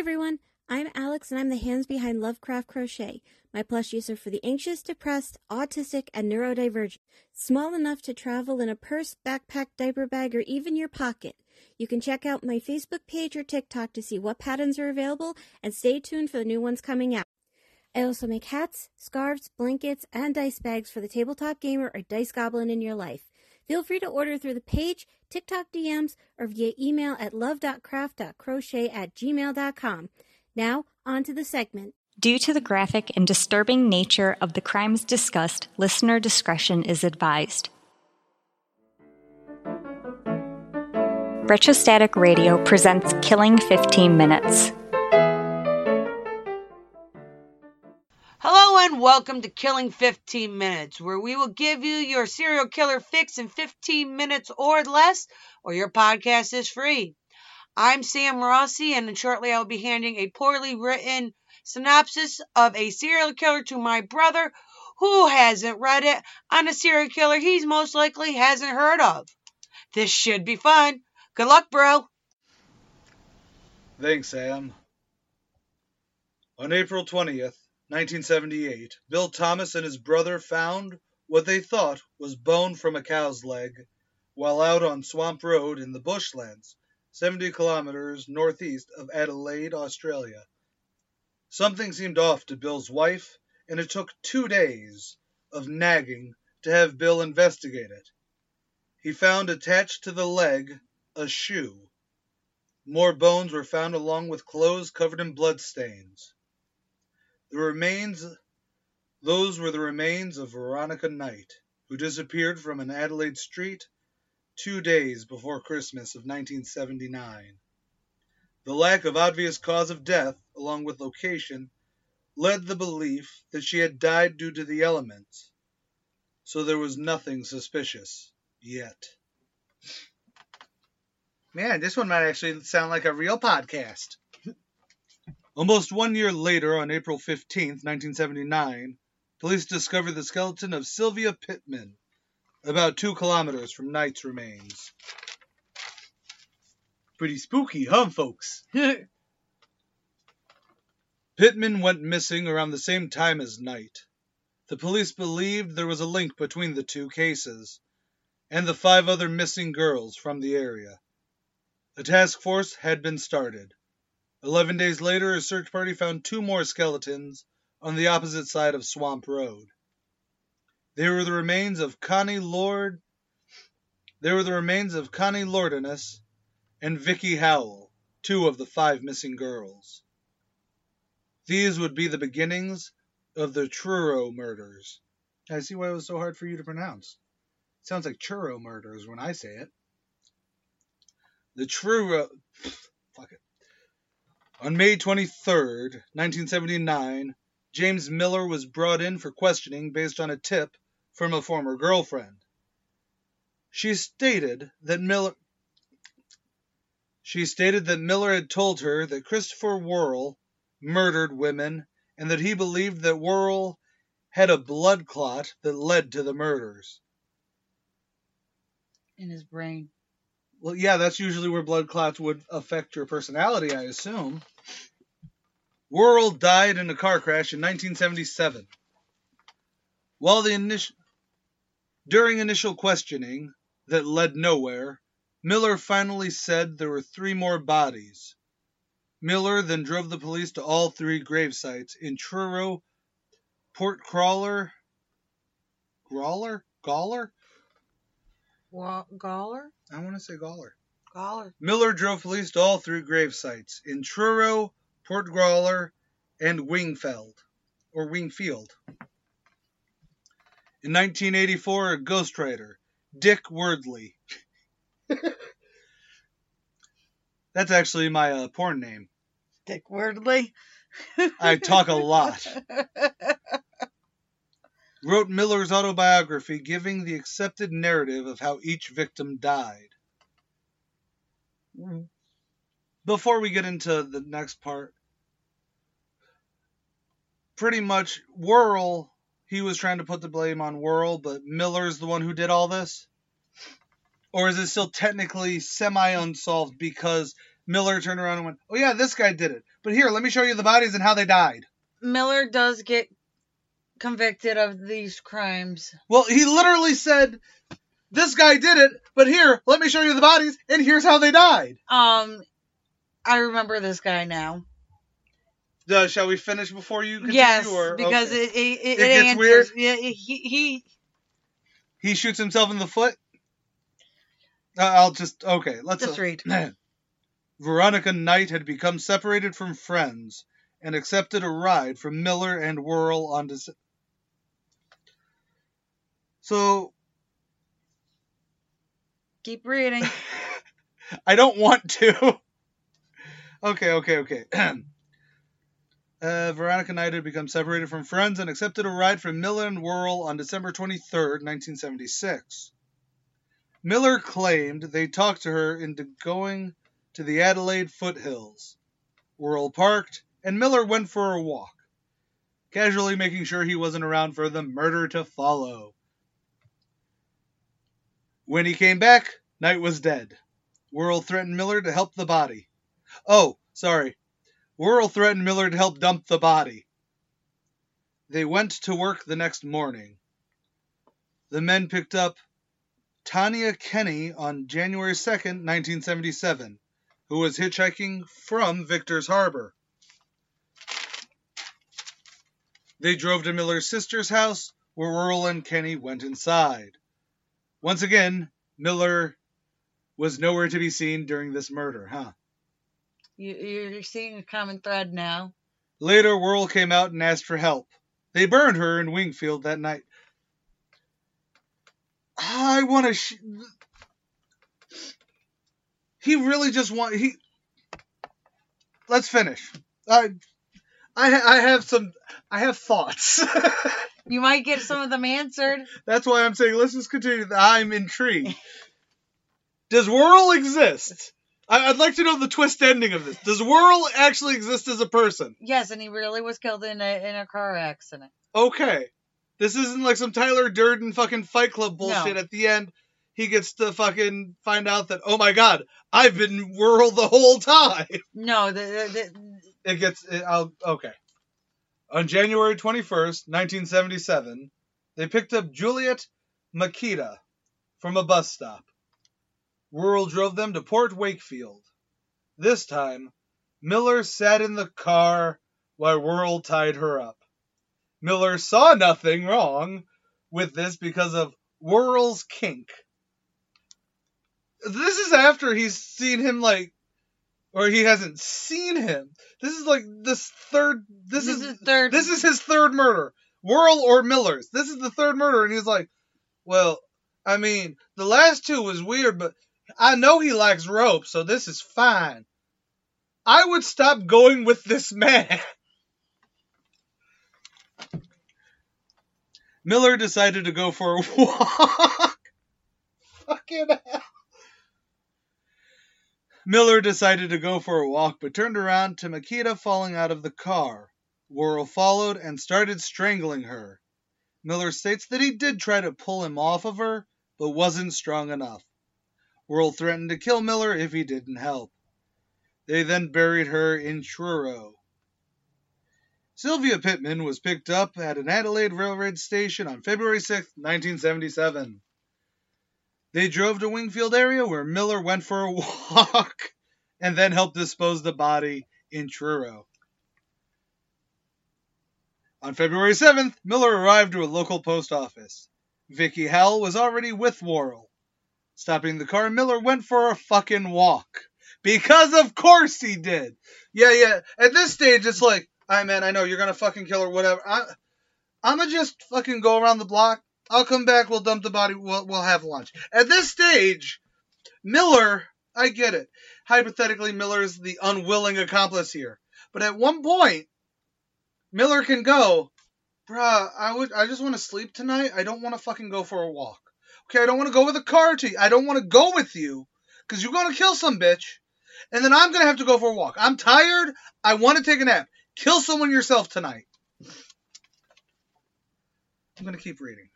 everyone, I'm Alex and I'm the hands behind Lovecraft Crochet. My plushies are for the anxious, depressed, autistic, and neurodivergent. Small enough to travel in a purse, backpack, diaper bag, or even your pocket. You can check out my Facebook page or TikTok to see what patterns are available and stay tuned for the new ones coming out. I also make hats, scarves, blankets, and dice bags for the tabletop gamer or dice goblin in your life. Feel free to order through the page, TikTok DMs, or via email at love.craft.crochet at gmail.com. Now, on to the segment. Due to the graphic and disturbing nature of the crimes discussed, listener discretion is advised. Retrostatic Radio presents Killing 15 Minutes. And welcome to Killing 15 Minutes, where we will give you your serial killer fix in 15 minutes or less, or your podcast is free. I'm Sam Rossi, and shortly I'll be handing a poorly written synopsis of a serial killer to my brother who hasn't read it on a serial killer he's most likely hasn't heard of. This should be fun. Good luck, bro. Thanks, Sam. On April 20th, 1978, Bill Thomas and his brother found what they thought was bone from a cow's leg while out on Swamp Road in the bushlands 70 kilometers northeast of Adelaide, Australia. Something seemed off to Bill's wife, and it took two days of nagging to have Bill investigate it. He found attached to the leg a shoe. More bones were found along with clothes covered in blood stains. The remains those were the remains of Veronica Knight, who disappeared from an Adelaide street two days before Christmas of 1979. The lack of obvious cause of death, along with location, led the belief that she had died due to the elements, so there was nothing suspicious yet. Man, this one might actually sound like a real podcast. Almost one year later, on April 15, 1979, police discovered the skeleton of Sylvia Pittman, about two kilometers from Knight's remains. Pretty spooky, huh, folks? Pittman went missing around the same time as Knight. The police believed there was a link between the two cases and the five other missing girls from the area. A task force had been started. Eleven days later, a search party found two more skeletons on the opposite side of Swamp Road. They were the remains of Connie Lord. They were the remains of Connie Lordinus and Vicki Howell, two of the five missing girls. These would be the beginnings of the Truro murders. I see why it was so hard for you to pronounce. It sounds like churro murders when I say it. The Truro. On May 23, 1979, James Miller was brought in for questioning based on a tip from a former girlfriend. She stated that Miller she stated that Miller had told her that Christopher Worrell murdered women and that he believed that Worrell had a blood clot that led to the murders. In his brain. Well, yeah, that's usually where blood clots would affect your personality, I assume. Worrell died in a car crash in 1977. While the initial during initial questioning that led nowhere, Miller finally said there were three more bodies. Miller then drove the police to all three grave sites in Truro, Port Crawler, Grawler, Gawler. Wa- Gawler? I want to say Gawler. Gawler. Miller drove police to all three grave sites in Truro, Port Grawler, and Wingfeld, or Wingfield. In 1984, a ghostwriter, Dick Wordley. That's actually my uh, porn name. Dick Wordley. I talk a lot. Wrote Miller's autobiography giving the accepted narrative of how each victim died. Mm-hmm. Before we get into the next part, pretty much Worrell, he was trying to put the blame on Worrell, but Miller's the one who did all this? Or is it still technically semi unsolved because Miller turned around and went, "Oh yeah, this guy did it. But here, let me show you the bodies and how they died." Miller does get convicted of these crimes. Well, he literally said, "This guy did it, but here, let me show you the bodies and here's how they died." Um, I remember this guy now. Uh, shall we finish before you continue? yes, or, because okay. it it, it, It gets answers. weird? Yeah, he he. he shoots himself in the foot. Uh, I'll just okay. Let's Just uh, read. Veronica Knight had become separated from friends and accepted a ride from Miller and Whirl on Dec- So Keep reading. I don't want to. okay, okay, okay. uh, Veronica Knight had become separated from friends and accepted a ride from Miller and Whirl on December 23rd, 1976. Miller claimed they talked to her into going to the Adelaide foothills. Whirl parked, and Miller went for a walk, casually making sure he wasn't around for the murder to follow. When he came back, Knight was dead. Whirl threatened Miller to help the body. Oh, sorry. Whirl threatened Miller to help dump the body. They went to work the next morning. The men picked up Tania Kenny on January 2nd, 1977, who was hitchhiking from Victor's Harbor. They drove to Miller's sister's house, where Whirl and Kenny went inside. Once again, Miller was nowhere to be seen during this murder, huh? You, you're seeing a common thread now. Later, Whirl came out and asked for help. They burned her in Wingfield that night. I want to. Sh- he really just want he. Let's finish. I, I, I have some. I have thoughts. You might get some of them answered. That's why I'm saying let's just continue. I'm intrigued. Does Whirl exist? I'd like to know the twist ending of this. Does Whirl actually exist as a person? Yes, and he really was killed in a in a car accident. Okay. This isn't like some Tyler Durden fucking Fight Club bullshit No. at the end. He gets to fucking find out that, oh my god, I've been Whirl the whole time. No, the, the, the It gets, it, I'll, okay. On January 21st, 1977, they picked up Juliet Mykyta from a bus stop. Whirl drove them to Port Wakefield. This time, Miller sat in the car while Whirl tied her up. Miller saw nothing wrong with this because of Whirl's kink. This is after he's seen him like or he hasn't seen him. This is like this third this, This is, is third- this is his third murder. Whirl or Miller's. This is the third murder and he's like, "Well, I mean, the last two was weird, but I know he likes rope, so this is fine." I would stop going with this man. Miller decided to go for a walk. Fucking hell. Miller decided to go for a walk, but turned around to Mykyta falling out of the car. Worrell followed and started strangling her. Miller states that he did try to pull him off of her, but wasn't strong enough. Worrell threatened to kill Miller if he didn't help. They then buried her in Truro. Sylvia Pittman was picked up at an Adelaide railroad station on February 6, 1977. They drove to Wingfield area where Miller went for a walk and then helped dispose the body in Truro. On February 7th, Miller arrived to a local post office. Vicki Howell was already with Worrell. Stopping the car, Miller went for a fucking walk. Because of course he did. Yeah, yeah. At this stage, it's like, I man, I know you're gonna fucking kill her, whatever. I, I'm gonna just fucking go around the block. I'll come back. We'll dump the body. We'll, we'll have lunch. At this stage, Miller, I get it. Hypothetically, Miller is the unwilling accomplice here. But at one point, Miller can go, bruh, I would, I just want to sleep tonight. I don't want to fucking go for a walk. Okay, I don't want to go with a car to you. I don't want to go with you because you're gonna kill some bitch, and then I'm gonna have to go for a walk. I'm tired. I want to take a nap. Kill someone yourself tonight. I'm gonna keep reading.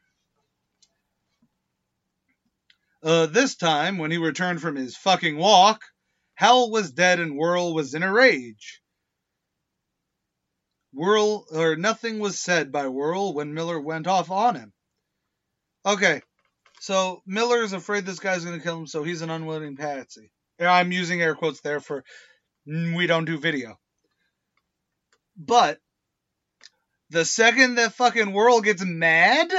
Uh, this time, when he returned from his fucking walk, Howell was dead and Whirl was in a rage. Whirl or nothing was said by Whirl when Miller went off on him. Okay, so Miller's afraid this guy's gonna kill him, so he's an unwilling patsy. I'm using air quotes there for "Mm, we don't do video. But the second that fucking Whirl gets mad,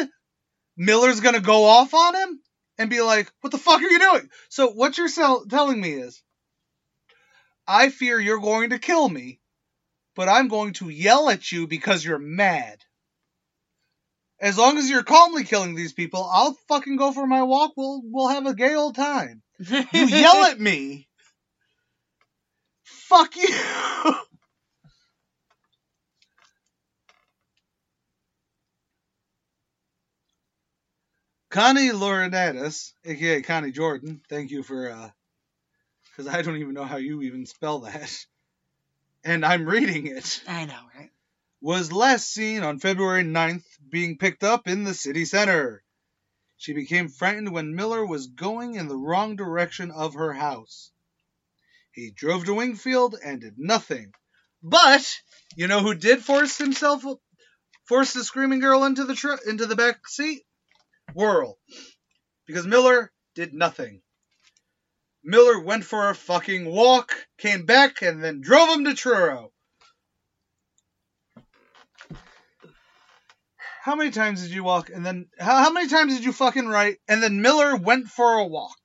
Miller's gonna go off on him and be like, "What the fuck are you doing?" So what you're sell- telling me is, I fear you're going to kill me, but I'm going to yell at you because you're mad. As long as you're calmly killing these people, I'll fucking go for my walk. We'll we'll have a gay old time. You yell at me. Fuck you. Connie Laurinaitis, aka Connie Jordan, thank you for uh because I don't even know how you even spell that. And I'm reading it. I know, right? Was last seen on February 9th being picked up in the city center. She became frightened when Miller was going in the wrong direction of her house. He drove to Wingfield and did nothing. But you know who did force himself force the screaming girl into the tr- into the back seat? Whirl. Because Miller did nothing. Miller went for a fucking walk, came back, and then drove him to Truro. How many times did you walk and then how, how many times did you fucking write and then Miller went for a walk?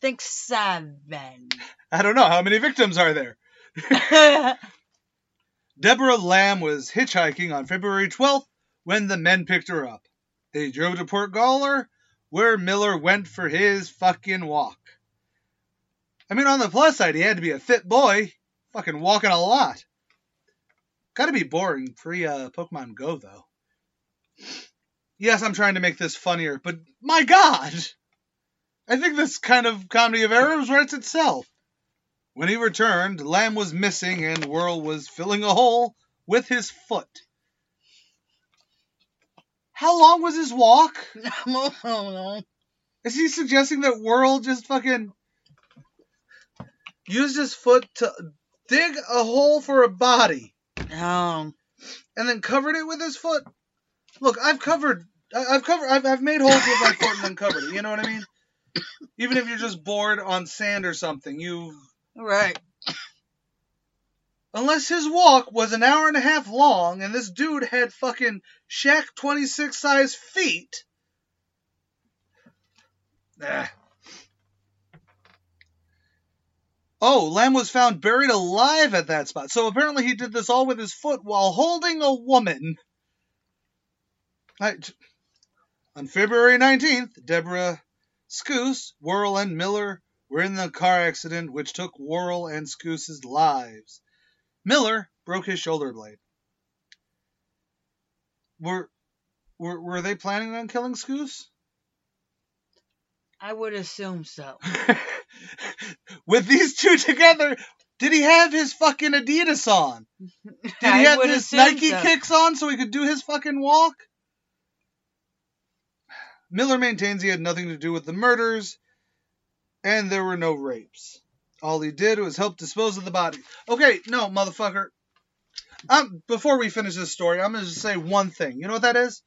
Think seven. I don't know. How many victims are there? Deborah Lamb was hitchhiking on February 12th when the men picked her up. They drove to Port Gawler, where Miller went for his fucking walk. I mean, on the plus side, he had to be a fit boy, fucking walking a lot. Gotta be boring pre uh, Pokemon Go, though. Yes, I'm trying to make this funnier, but my god! I think this kind of comedy of errors writes itself. When he returned, Lamb was missing and Whirl was filling a hole with his foot. How long was his walk? I don't know. Is he suggesting that Whirl just fucking used his foot to dig a hole for a body Um, and then covered it with his foot? Look, I've covered, I've covered, I've, I've made holes with my foot and then covered it. You know what I mean? Even if you're just bored on sand or something, you right. Unless his walk was an hour and a half long and this dude had fucking Shaq 26 size feet. Ah. Oh, Lamb was found buried alive at that spot. So apparently he did this all with his foot while holding a woman. I- on February 19th, Deborah Skuse, Worrell, and Miller were in the car accident which took Worrell and Skuse's lives. Miller broke his shoulder blade. Were were were they planning on killing Skuse? I would assume so. With these two together, did he have his fucking Adidas on? Did he have his Nike so. kicks on so he could do his fucking walk? Miller maintains he had nothing to do with the murders, and there were no rapes. All he did was help dispose of the body. Okay, no, motherfucker. Um, before we finish this story, I'm gonna just say one thing. You know what that is?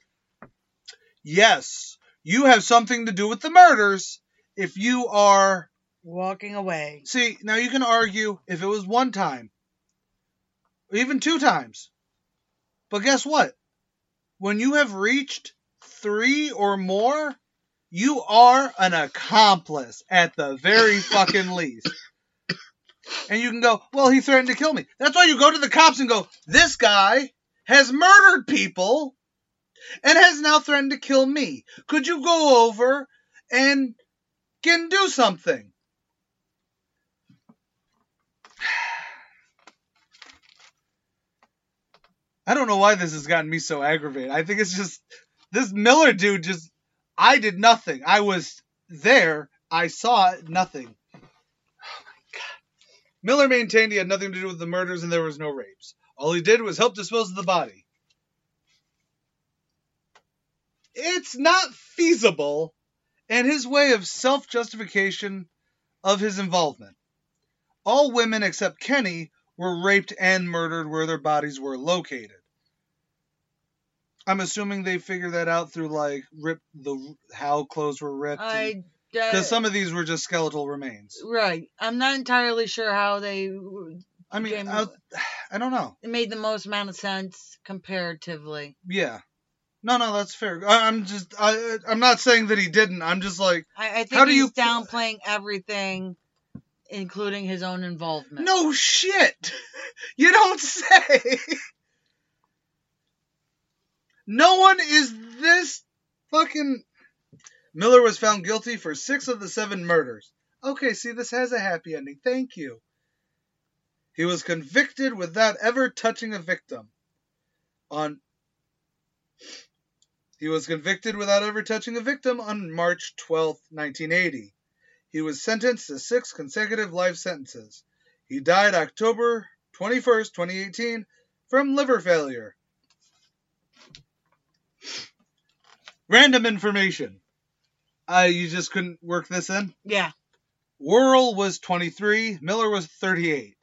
Yes, you have something to do with the murders if you are Walking away. See, now you can argue if it was one time, even two times. But guess what? When you have reached three or more, you are an accomplice at the very fucking least. And you can go, well, he threatened to kill me. That's why you go to the cops and go, this guy has murdered people and has now threatened to kill me. Could you go over and can do something? I don't know why this has gotten me so aggravated. I think it's just this Miller dude just I did nothing. I was there. I saw nothing. Miller maintained he had nothing to do with the murders and there was no rapes. All he did was help dispose of the body. It's not feasible and his way of self-justification of his involvement. All women except Kenny were raped and murdered where their bodies were located. I'm assuming they figured that out through like rip the how clothes were ripped. I Because some of these were just skeletal remains. right. I'm not entirely sure how they I mean, I, I don't know. it made the most amount of sense comparatively. Yeah. No, no, that's fair. I, I'm just, I, I'm not saying that he didn't. I'm just like, I, I think How do he's you- downplaying everything, including his own involvement. no shit. You don't say. No one is this fucking. Miller was found guilty for six of the seven murders. Okay, see, this has a happy ending. Thank you. He was convicted without ever touching a victim. On. He was convicted without ever touching a victim on March 12, 1980. He was sentenced to six consecutive life sentences. He died October 21st, 2018, from liver failure. Random information. Uh, you just couldn't work this in? Yeah. Worrell was 23, Miller was 38.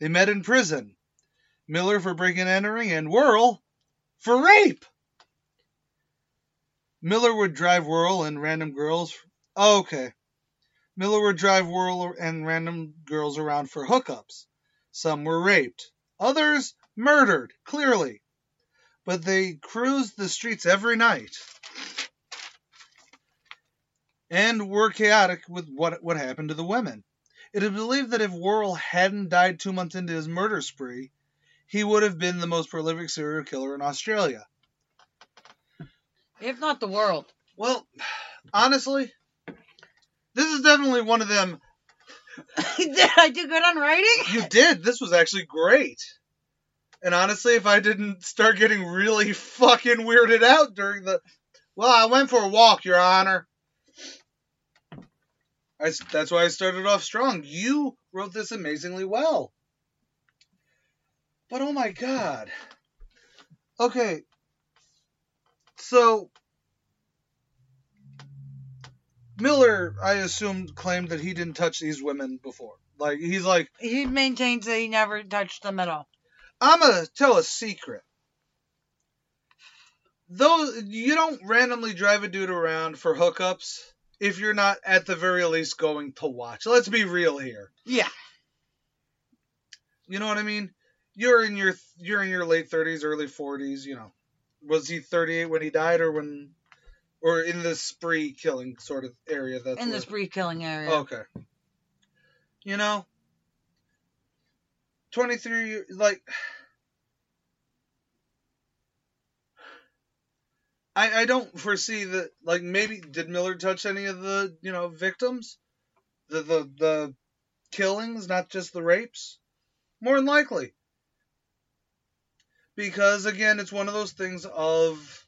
They met in prison. Miller for breaking and entering, and Worrell for rape. Miller would drive Worrell and random girls. Oh, okay. Miller would drive Worrell and random girls around for hookups. Some were raped, others murdered, clearly. But they cruised the streets every night and were chaotic with what, what happened to the women. It is believed that if Worrell hadn't died two months into his murder spree, he would have been the most prolific serial killer in Australia. If not the world. Well, honestly, this is definitely one of them. Did I do good on writing? You did. This was actually great. And honestly, if I didn't start getting really fucking weirded out during the. Well, I went for a walk, Your Honor. I that's why I started off strong. You wrote this amazingly well. But oh my god. Okay. So. Miller, I assumed, claimed that he didn't touch these women before. Like, he's like, He maintains that he never touched them at all. I'm gonna tell a secret. Those you don't randomly drive a dude around for hookups if you're not at the very least going to watch. Let's be real here. Yeah. You know what I mean? You're in your you're in your late 30s, early 40s. You know, was he 38 when he died, or when, or in the spree killing sort of area? That's In where- the spree killing area. Okay. You know, 23, like, I, I don't foresee that, like, maybe, did Miller touch any of the, you know, victims? The, the, the killings, not just the rapes? More than likely. Because, again, it's one of those things of,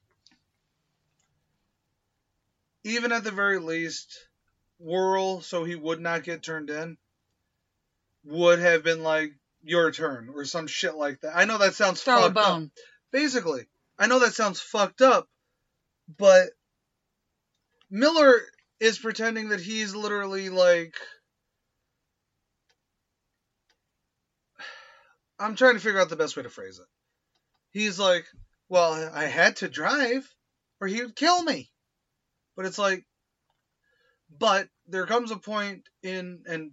even at the very least, Whirl, so he would not get turned in, would have been like your turn or some shit like that. I know that sounds Throw a fucked up. bone. Basically, I know that sounds fucked up, but Miller is pretending that he's literally like. I'm trying to figure out the best way to phrase it. He's like, well, I had to drive or he would kill me. But it's like, but there comes a point in, and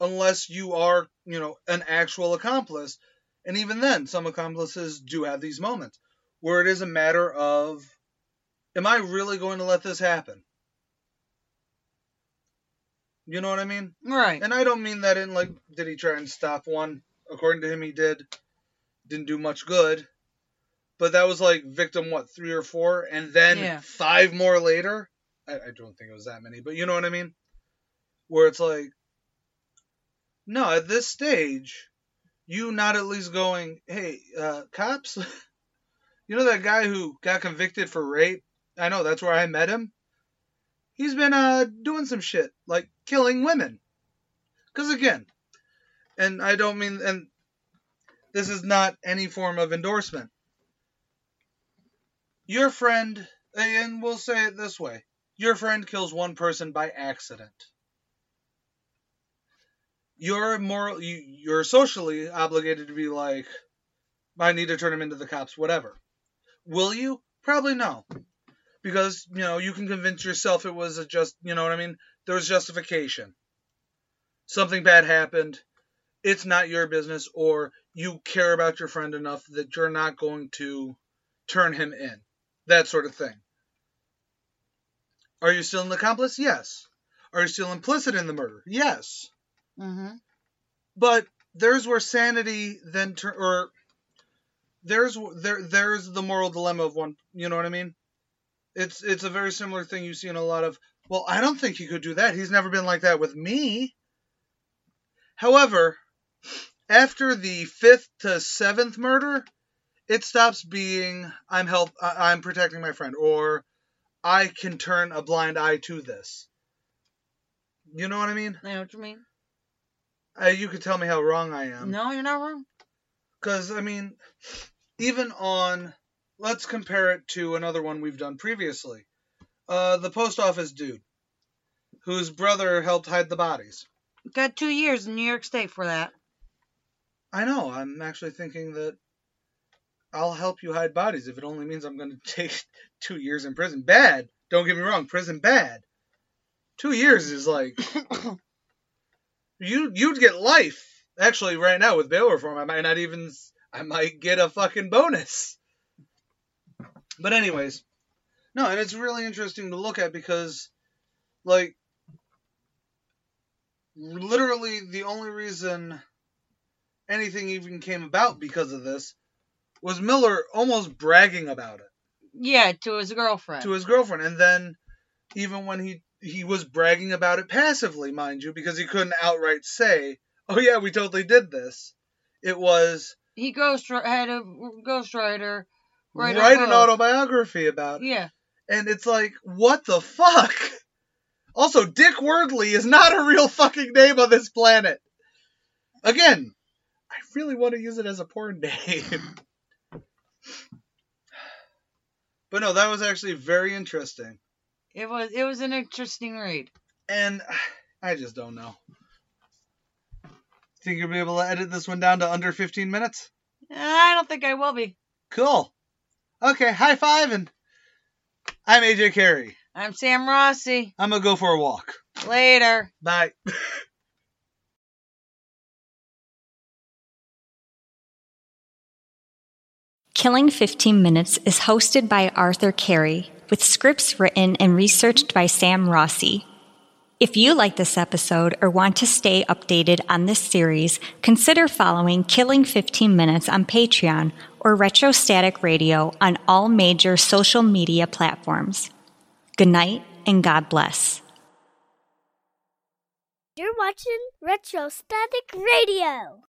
unless you are, you know, an actual accomplice, and even then, some accomplices do have these moments where it is a matter of, am I really going to let this happen? You know what I mean? Right. And I don't mean that in like, did he try and stop one? According to him, he did. Didn't do much good. But that was like victim, what, three or four? And then Yeah. five more later? I, I don't think it was that many, but you know what I mean? Where it's like, no, at this stage, you not at least going, hey, uh, cops, you know that guy who got convicted for rape? I know, that's where I met him. He's been uh, doing some shit, like killing women. Because again, and I don't mean, and this is not any form of endorsement. Your friend, and we'll say it this way your friend kills one person by accident. you're moral you, you're socially obligated to be like I need to turn him into the cops, whatever. Will you? Probably no. Because, you know, you can convince yourself it was a just, you know what I mean? There was justification. Something bad happened. It's not your business, or you care about your friend enough that you're not going to turn him in. That sort of thing. Are you still an accomplice? Yes. Are you still implicit in the murder? Yes. Mm-hmm. But there's where sanity then turn, or there's there there's the moral dilemma of one. You know what I mean? It's it's a very similar thing you see in a lot of. Well, I don't think he could do that. He's never been like that with me. However, after the fifth to seventh murder, it stops being I'm help I'm protecting my friend or I can turn a blind eye to this. You know what I mean? I know what you mean. Uh, you could tell me how wrong I am. No, you're not wrong. Because, I mean, even on, let's compare it to another one we've done previously. Uh, the post office dude, whose brother helped hide the bodies. Got two years in New York State for that. I know, I'm actually thinking that I'll help you hide bodies if it only means I'm going to take two years in prison. Bad. Don't get me wrong, prison bad. Two years is like, you, you'd get life. Actually, right now with bail reform, I might not even, I might get a fucking bonus. But anyways, no, and it's really interesting to look at because, like, literally the only reason anything even came about because of this was Miller almost bragging about it Yeah, to his girlfriend. to his girlfriend, and then even when he he was bragging about it passively, mind you, because he couldn't outright say, "Oh yeah, we totally did this." It was he ghost had a ghostwriter write, write an autobiography about it. Yeah, And it's like, what the fuck? Also, Dick Wordley is not a real fucking name on this planet. Again, I really want to use it as a porn name. but no, that was actually very interesting. it was it was an interesting read. And I just don't know. Think you'll be able to edit this one down to under 15 minutes? I don't think I will be. Cool. Okay, high five, and I'm AJ Carey. I'm Sam Rossi. I'm gonna go for a walk. Later. Bye. Killing 15 Minutes is hosted by Arthur Carey, with scripts written and researched by Sam Rossi. If you like this episode or want to stay updated on this series, consider following Killing 15 Minutes on Patreon or Retrostatic Radio on all major social media platforms. Good night and God bless. You're watching Retrostatic Radio.